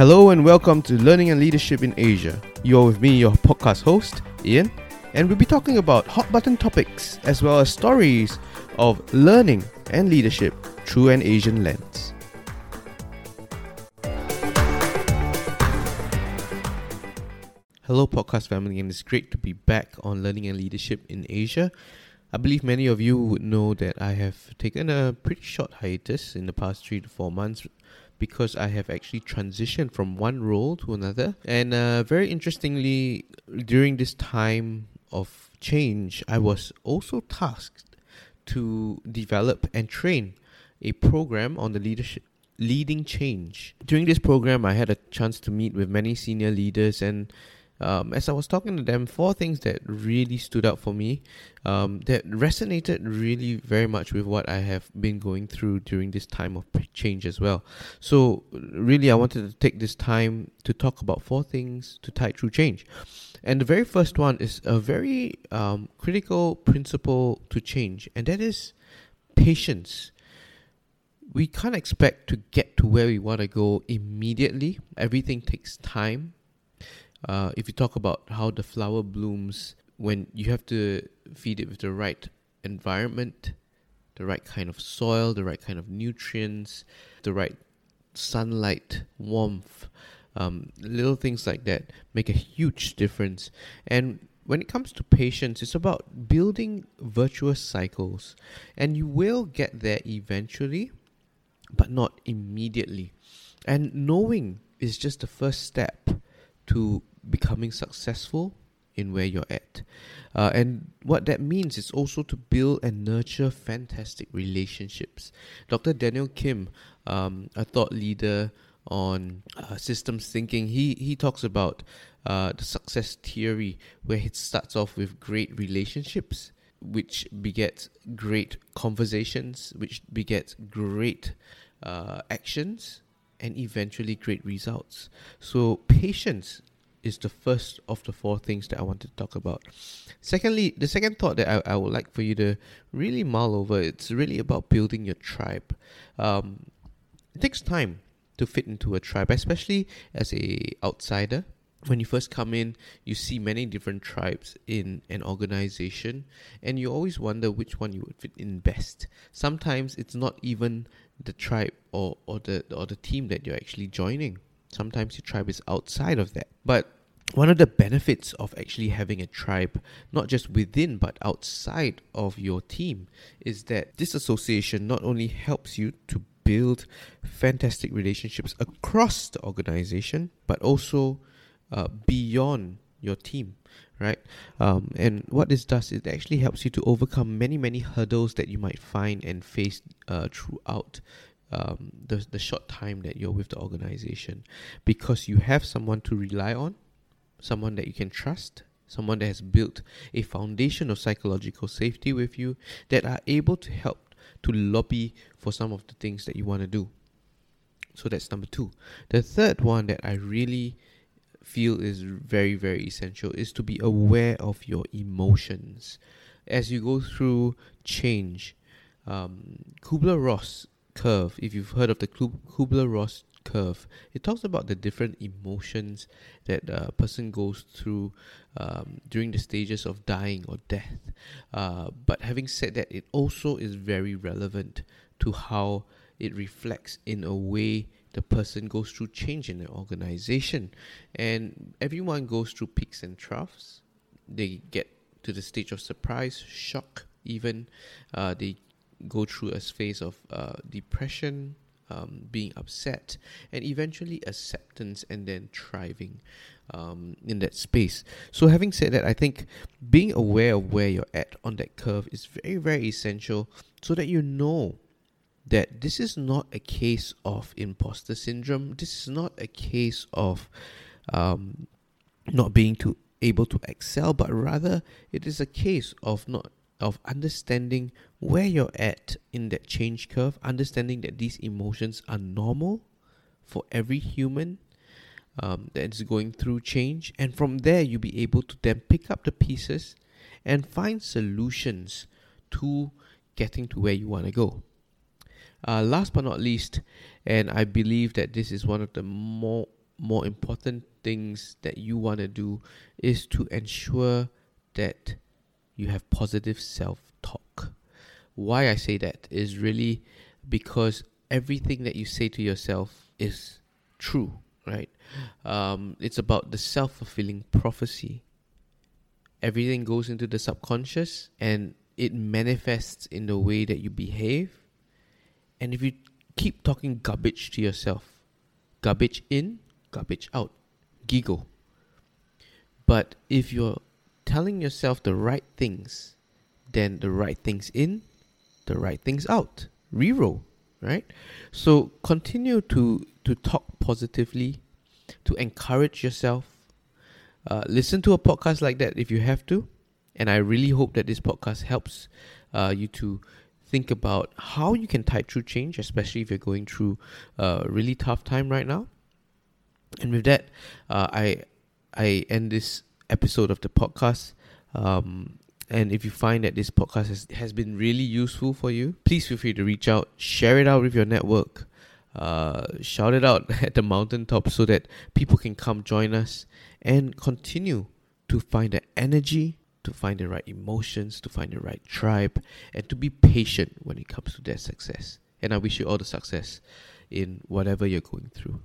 Hello and welcome to Learning and Leadership in Asia. You're with me, your podcast host, Ian, and we'll be talking about hot button topics as well as stories of learning and leadership through an Asian lens. Hello, podcast family, and it's great to be back on Learning and Leadership in Asia. I believe many of you would know that I have taken a pretty short hiatus in the past three to four months because I have actually transitioned from one role to another. And uh, very interestingly, during this time of change, I was also tasked to develop and train a program on the leadership leading change. During this program, I had a chance to meet with many senior leaders and um, as I was talking to them, four things that really stood out for me um, that resonated really very much with what I have been going through during this time of change as well. So, really, I wanted to take this time to talk about four things to tide through change. And the very first one is a very um, critical principle to change, and that is patience. We can't expect to get to where we want to go immediately. Everything takes time uh, if you talk about how the flower blooms when you have to feed it with the right environment, the right kind of soil, the right kind of nutrients, the right sunlight, warmth, um, little things like that make a huge difference. And when it comes to patience, it's about building virtuous cycles. And you will get there eventually, but not immediately. And knowing is just the first step to becoming successful in where you're at. Uh, and what that means is also to build and nurture fantastic relationships. Dr. Daniel Kim, um, a thought leader on uh, systems thinking, he, he talks about uh, the success theory where it starts off with great relationships, which begets great conversations, which begets great uh, actions, and eventually great results. So, patience is the first of the four things that I want to talk about. Secondly, the second thought that I, I would like for you to really mull over, it's really about building your tribe. Um, it takes time to fit into a tribe, especially as a outsider. When you first come in, you see many different tribes in an organization, and you always wonder which one you would fit in best. Sometimes it's not even the tribe or, or the or the team that you're actually joining Sometimes your tribe is outside of that. But one of the benefits of actually having a tribe, not just within but outside of your team, is that this association not only helps you to build fantastic relationships across the organization, but also uh, beyond your team, right? Um, and what this does, is it actually helps you to overcome many, many hurdles that you might find and face uh, throughout um, the the short time that you're with the organization, because you have someone to rely on, someone that you can trust, someone that has built a foundation of psychological safety with you, that are able to help to lobby for some of the things that you want to do. So that's number two. The third one that I really feel is very very essential is to be aware of your emotions as you go through change. Um, Kubler Ross curve, if you've heard of the Kubler Ross curve, it talks about the different emotions that a person goes through um, during the stages of dying or death. Uh, but having said that, it also is very relevant to how it reflects in a way the person goes through change in the organization. And everyone goes through peaks and troughs. They get to the stage of surprise, shock, even. Uh, they go through a phase of uh, depression, um, being upset, and eventually acceptance and then thriving um, in that space. So, having said that, I think being aware of where you're at on that curve is very, very essential so that you know that this is not a case of imposter syndrome. This is not a case of um, not being too able to excel, but rather it is a case of not of understanding where you're at in that change curve, understanding that these emotions are normal for every human um, that is going through change, and from there you'll be able to then pick up the pieces and find solutions to getting to where you want to go. Uh, last but not least, and I believe that this is one of the more more important things that you want to do is to ensure that you have positive self talk. Why I say that is really because everything that you say to yourself is true, right? Um, it's about the self fulfilling prophecy. Everything goes into the subconscious and it manifests in the way that you behave. And if you keep talking garbage to yourself, garbage in, garbage out, giggle. But if you're telling yourself the right things, then the right things in, the right things out. Reroll, right? So continue to to talk positively, to encourage yourself. Uh, listen to a podcast like that if you have to, and I really hope that this podcast helps uh, you to think about how you can type through change, especially if you're going through a really tough time right now. And with that, uh, I I end this episode of the podcast. Um, and if you find that this podcast has, has been really useful for you, please feel free to reach out, share it out with your network, uh, shout it out at the mountaintop so that people can come join us and continue to find the energy, to find the right emotions, to find the right tribe, and to be patient when it comes to their success. And I wish you all the success in whatever you're going through.